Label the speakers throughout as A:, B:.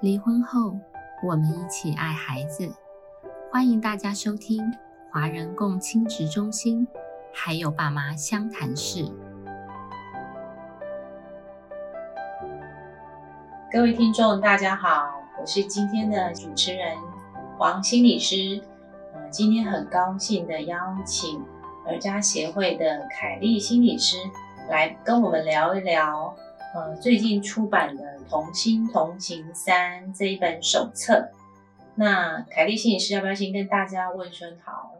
A: 离婚后，我们一起爱孩子。欢迎大家收听华人共亲职中心，还有爸妈相谈室。
B: 各位听众，大家好，我是今天的主持人黄心理师。呃，今天很高兴的邀请儿家协会的凯丽心理师来跟我们聊一聊。呃，最近出版的《同心同情三》这一本手册，那凯丽心理师要不要先跟大家问声好？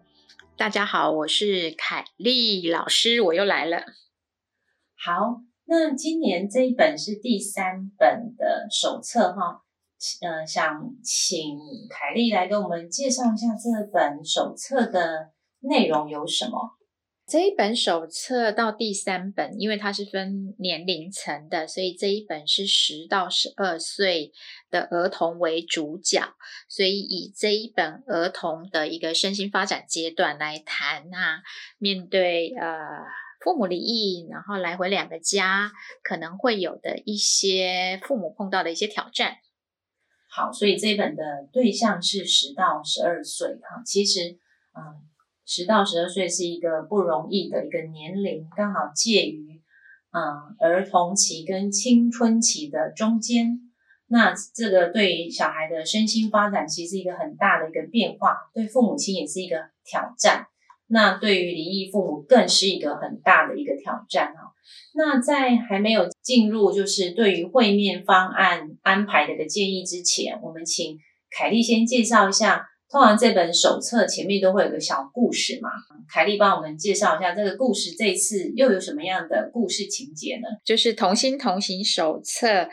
C: 大家好，我是凯丽老师，我又来了。
B: 好，那今年这一本是第三本的手册哈，呃，想请凯丽来给我们介绍一下这本手册的内容有什么？
C: 这一本手册到第三本，因为它是分年龄层的，所以这一本是十到十二岁的儿童为主角，所以以这一本儿童的一个身心发展阶段来谈啊，面对呃父母离异，然后来回两个家，可能会有的一些父母碰到的一些挑战。
B: 好，所以这本的对象是十到十二岁哈，其实嗯。十到十二岁是一个不容易的一个年龄，刚好介于嗯儿童期跟青春期的中间。那这个对于小孩的身心发展，其实是一个很大的一个变化，对父母亲也是一个挑战。那对于离异父母，更是一个很大的一个挑战啊。那在还没有进入就是对于会面方案安排的一个建议之前，我们请凯丽先介绍一下。通常这本手册前面都会有个小故事嘛，凯丽帮我们介绍一下这个故事，这一次又有什么样的故事情节呢？
C: 就是同心同行手册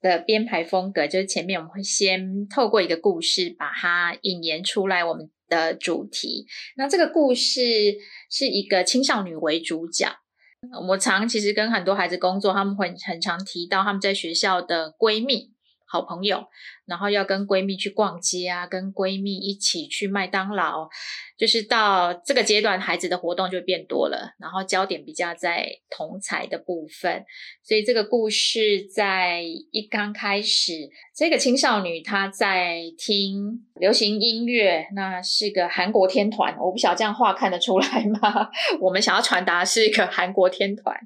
C: 的编排风格，就是前面我们会先透过一个故事把它引言出来，我们的主题。那这个故事是一个青少年为主角，我常其实跟很多孩子工作，他们会很常提到他们在学校的闺蜜。好朋友，然后要跟闺蜜去逛街啊，跟闺蜜一起去麦当劳，就是到这个阶段，孩子的活动就变多了，然后焦点比较在同才的部分。所以这个故事在一刚开始，这个青少女她在听流行音乐，那是个韩国天团，我不晓得这样画看得出来吗？我们想要传达是一个韩国天团。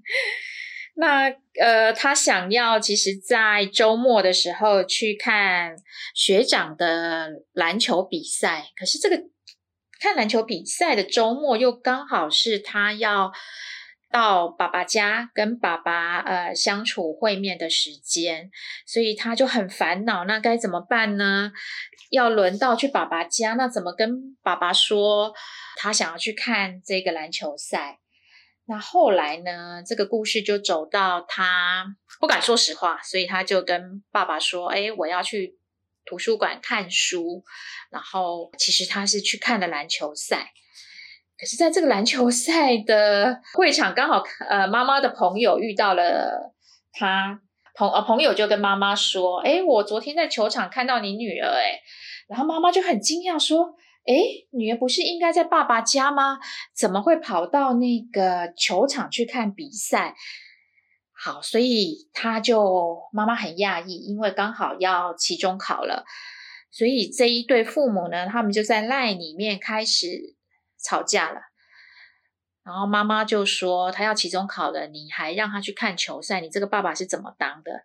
C: 那呃，他想要其实，在周末的时候去看学长的篮球比赛，可是这个看篮球比赛的周末又刚好是他要到爸爸家跟爸爸呃相处会面的时间，所以他就很烦恼，那该怎么办呢？要轮到去爸爸家，那怎么跟爸爸说他想要去看这个篮球赛？那后来呢？这个故事就走到他不敢说实话，所以他就跟爸爸说：“哎，我要去图书馆看书。”然后其实他是去看的篮球赛。可是，在这个篮球赛的会场，刚好呃，妈妈的朋友遇到了他朋呃朋友就跟妈妈说：“哎，我昨天在球场看到你女儿。”哎，然后妈妈就很惊讶说。哎，女儿不是应该在爸爸家吗？怎么会跑到那个球场去看比赛？好，所以他就妈妈很讶异，因为刚好要期中考了，所以这一对父母呢，他们就在赖里面开始吵架了。然后妈妈就说：“他要期中考了，你还让他去看球赛？你这个爸爸是怎么当的？”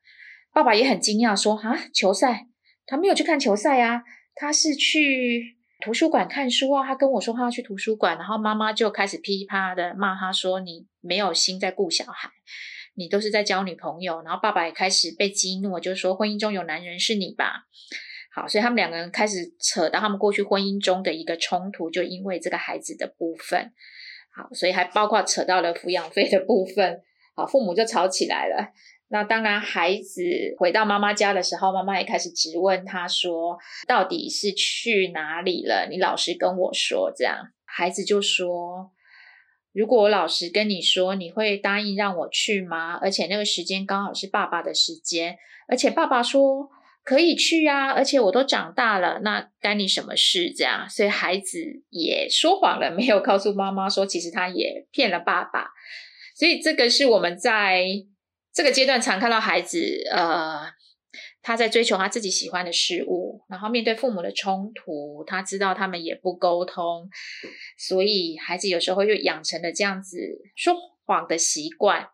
C: 爸爸也很惊讶，说：“啊，球赛？他没有去看球赛啊，他是去。”图书馆看书啊，他跟我说他要去图书馆，然后妈妈就开始噼里啪的骂他说：“你没有心在顾小孩，你都是在交女朋友。”然后爸爸也开始被激怒，就说：“婚姻中有男人是你吧？”好，所以他们两个人开始扯到他们过去婚姻中的一个冲突，就因为这个孩子的部分。好，所以还包括扯到了抚养费的部分。好，父母就吵起来了。那当然，孩子回到妈妈家的时候，妈妈也开始质问他说：“到底是去哪里了？你老实跟我说。”这样，孩子就说：“如果我老实跟你说，你会答应让我去吗？而且那个时间刚好是爸爸的时间，而且爸爸说可以去啊，而且我都长大了，那该你什么事？”这样，所以孩子也说谎了，没有告诉妈妈说，其实他也骗了爸爸。所以这个是我们在。这个阶段常看到孩子，呃，他在追求他自己喜欢的事物，然后面对父母的冲突，他知道他们也不沟通，所以孩子有时候又养成了这样子说谎的习惯。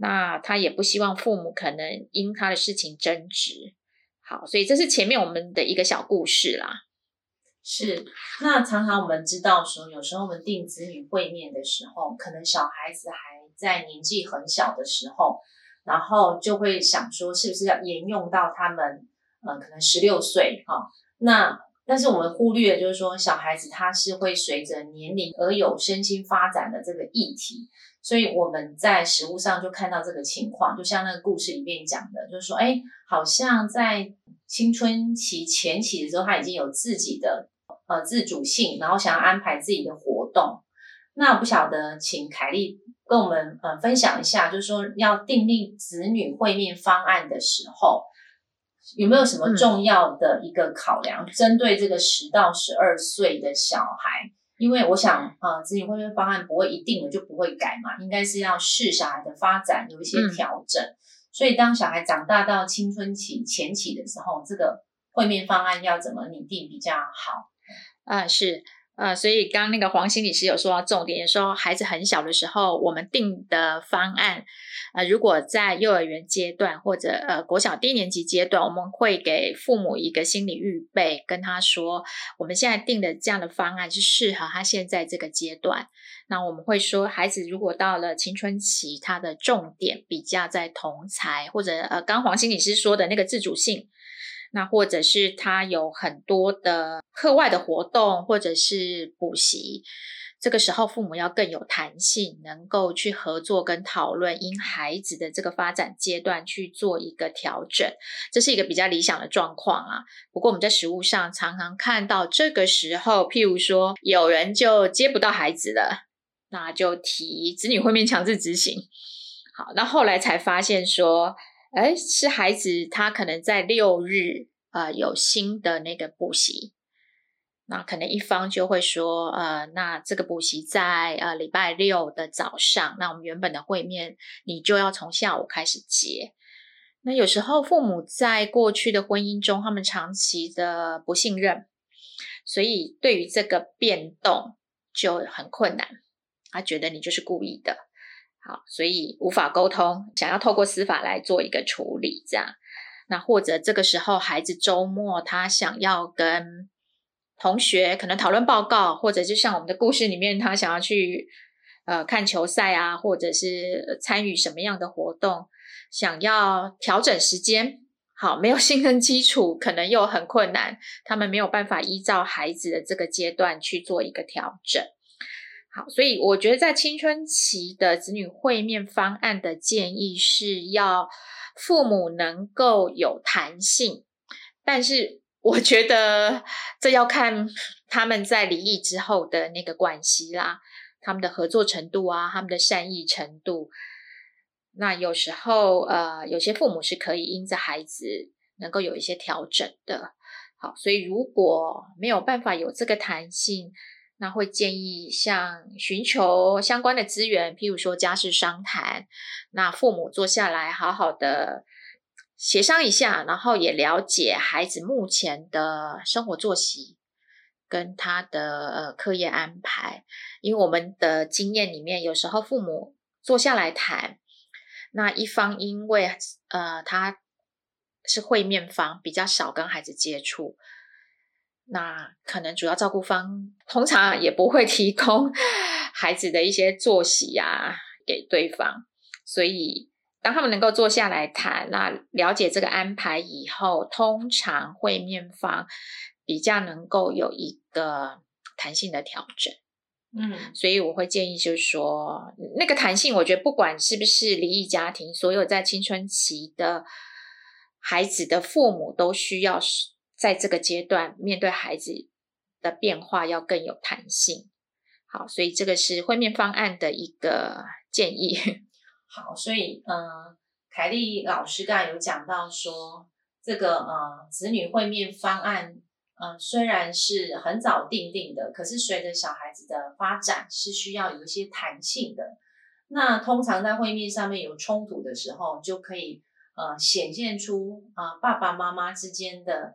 C: 那他也不希望父母可能因他的事情争执。好，所以这是前面我们的一个小故事啦。
B: 是，那常常我们知道说，有时候我们定子女会面的时候，可能小孩子还在年纪很小的时候。然后就会想说，是不是要沿用到他们，呃，可能十六岁哈？那但是我们忽略就是说，小孩子他是会随着年龄而有身心发展的这个议题，所以我们在实物上就看到这个情况，就像那个故事里面讲的，就是说，哎，好像在青春期前期的时候，他已经有自己的呃自主性，然后想要安排自己的活动。那我不晓得，请凯丽。跟我们呃分享一下，就是说要订立子女会面方案的时候，有没有什么重要的一个考量？针对这个十到十二岁的小孩，因为我想呃子女会面方案不会一定的就不会改嘛，应该是要视小孩的发展有一些调整。所以当小孩长大到青春期前期的时候，这个会面方案要怎么拟定比较好？
C: 啊，是。呃，所以刚那个黄心理师有说到重点，说孩子很小的时候，我们定的方案，呃，如果在幼儿园阶段或者呃国小低年级阶段，我们会给父母一个心理预备，跟他说，我们现在定的这样的方案是适合他现在这个阶段。那我们会说，孩子如果到了青春期，他的重点比较在同才或者呃，刚黄心理师说的那个自主性。那或者是他有很多的课外的活动，或者是补习，这个时候父母要更有弹性，能够去合作跟讨论，因孩子的这个发展阶段去做一个调整，这是一个比较理想的状况啊。不过我们在实物上常常看到，这个时候，譬如说有人就接不到孩子了，那就提子女会面强制执行。好，那后来才发现说。哎，是孩子他可能在六日呃有新的那个补习，那可能一方就会说呃，那这个补习在呃礼拜六的早上，那我们原本的会面你就要从下午开始接。那有时候父母在过去的婚姻中，他们长期的不信任，所以对于这个变动就很困难，他觉得你就是故意的。好，所以无法沟通，想要透过司法来做一个处理，这样。那或者这个时候孩子周末他想要跟同学可能讨论报告，或者就像我们的故事里面，他想要去呃看球赛啊，或者是参与什么样的活动，想要调整时间。好，没有 信任基础，可能又很困难，他们没有办法依照孩子的这个阶段去做一个调整。所以我觉得在青春期的子女会面方案的建议是要父母能够有弹性，但是我觉得这要看他们在离异之后的那个关系啦，他们的合作程度啊，他们的善意程度。那有时候呃，有些父母是可以因着孩子能够有一些调整的。好，所以如果没有办法有这个弹性。那会建议像寻求相关的资源，譬如说家事商谈，那父母坐下来好好的协商一下，然后也了解孩子目前的生活作息跟他的呃课业安排。因为我们的经验里面，有时候父母坐下来谈，那一方因为呃他是会面方，比较少跟孩子接触。那可能主要照顾方通常也不会提供 孩子的一些作息呀给对方，所以当他们能够坐下来谈，那了解这个安排以后，通常会面方比较能够有一个弹性的调整。嗯，所以我会建议就是说，那个弹性，我觉得不管是不是离异家庭，所有在青春期的孩子的父母都需要是。在这个阶段，面对孩子的变化要更有弹性。好，所以这个是会面方案的一个 建议。
B: 好，所以嗯，凯丽老师刚才有讲到说，这个呃子女会面方案，嗯，虽然是很早定定的，可是随着小孩子的发展，是需要有一些弹性的。那通常在会面上面有冲突的时候，就可以。呃显现出呃爸爸妈妈之间的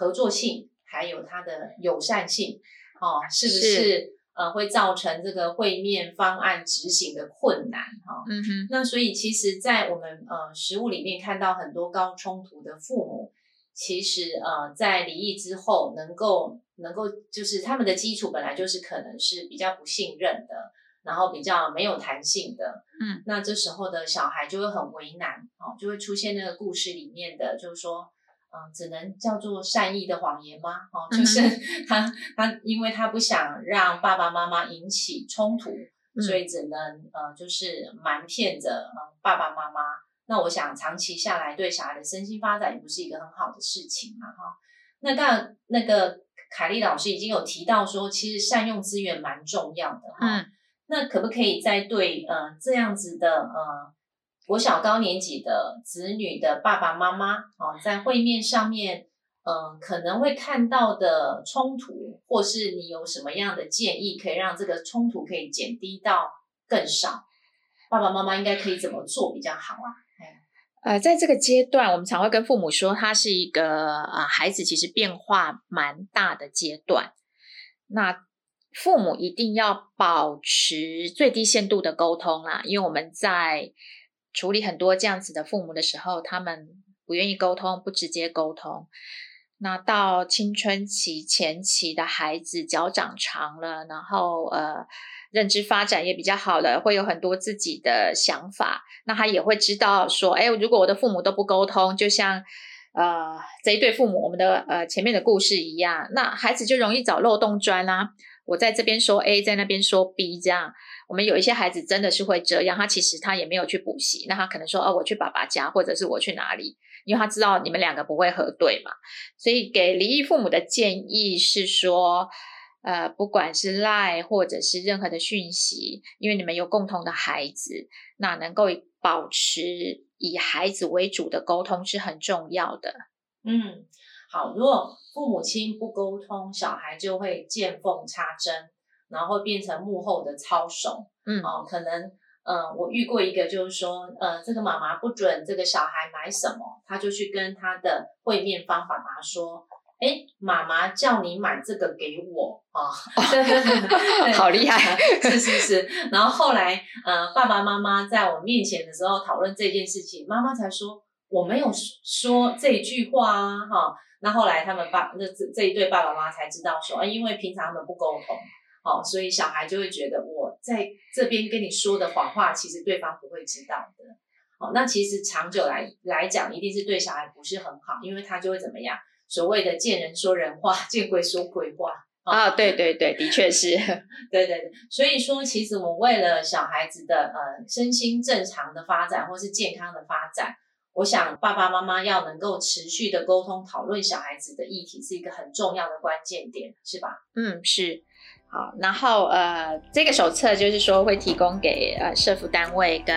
B: 合作性，还有它的友善性，哦，是不是呃会造成这个会面方案执行的困难哈？
C: 嗯哼，
B: 那所以其实，在我们呃实物里面看到很多高冲突的父母，其实呃在离异之后，能够能够就是他们的基础本来就是可能是比较不信任的。然后比较没有弹性的，
C: 嗯，
B: 那这时候的小孩就会很为难，哦，就会出现那个故事里面的，就是说，嗯，只能叫做善意的谎言吗？哦，就是他他因为他不想让爸爸妈妈引起冲突，所以只能呃就是瞒骗着爸爸妈妈。那我想长期下来对小孩的身心发展也不是一个很好的事情嘛，哈。那当然，那个凯丽老师已经有提到说，其实善用资源蛮重要的，哈。那可不可以再对呃这样子的呃国小高年级的子女的爸爸妈妈啊，在会面上面，嗯，可能会看到的冲突，或是你有什么样的建议，可以让这个冲突可以减低到更少？爸爸妈妈应该可以怎么做比较好啊？
C: 呃，在这个阶段，我们常会跟父母说，他是一个呃孩子其实变化蛮大的阶段，那。父母一定要保持最低限度的沟通啦，因为我们在处理很多这样子的父母的时候，他们不愿意沟通，不直接沟通。那到青春期前期的孩子脚长长了，然后呃认知发展也比较好了，会有很多自己的想法。那他也会知道说，哎，如果我的父母都不沟通，就像呃这一对父母我们的呃前面的故事一样，那孩子就容易找漏洞钻啦。我在这边说 A，在那边说 B，这样。我们有一些孩子真的是会这样，他其实他也没有去补习，那他可能说哦，我去爸爸家，或者是我去哪里，因为他知道你们两个不会核对嘛，所以给离异父母的建议是说，呃，不管是 lie 或者是任何的讯息，因为你们有共同的孩子，那能够保持以孩子为主的沟通是很重要的。
B: 嗯。好，如果父母亲不沟通，小孩就会见缝插针，然后变成幕后的操手。
C: 嗯，
B: 哦，可能，嗯，我遇过一个，就是说，呃，这个妈妈不准这个小孩买什么，他就去跟他的会面方爸爸说，哎，妈妈叫你买这个给我啊，
C: 好厉害，
B: 是是是。然后后来，呃，爸爸妈妈在我面前的时候讨论这件事情，妈妈才说我没有说这一句话啊，哈。那后来他们爸那这这一对爸爸妈妈才知道说，啊，因为平常他们不沟通，哦，所以小孩就会觉得我在这边跟你说的谎话，其实对方不会知道的，哦，那其实长久来来讲，一定是对小孩不是很好，因为他就会怎么样，所谓的见人说人话，见鬼说鬼话
C: 啊，对对对，的确是，
B: 对对对，所以说其实我们为了小孩子的呃身心正常的发展，或是健康的发展。我想爸爸妈妈要能够持续的沟通讨论小孩子的议题，是一个很重要的关键点，是吧？
C: 嗯，是。好，然后呃，这个手册就是说会提供给呃社福单位跟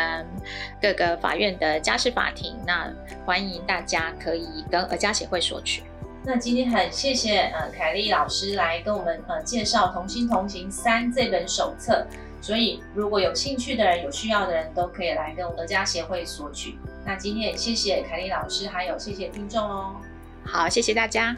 C: 各个法院的家事法庭，那欢迎大家可以跟儿家协会索取。
B: 那今天很谢谢呃凯丽老师来跟我们呃介绍《同心同行三》这本手册。所以，如果有兴趣的人、有需要的人都可以来跟儿家协会索取。那今天也谢谢凯丽老师，还有谢谢听众哦。
C: 好，谢谢大家。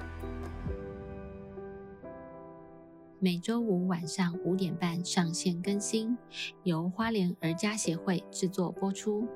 A: 每周五晚上五点半上线更新，由花莲儿家协会制作播出。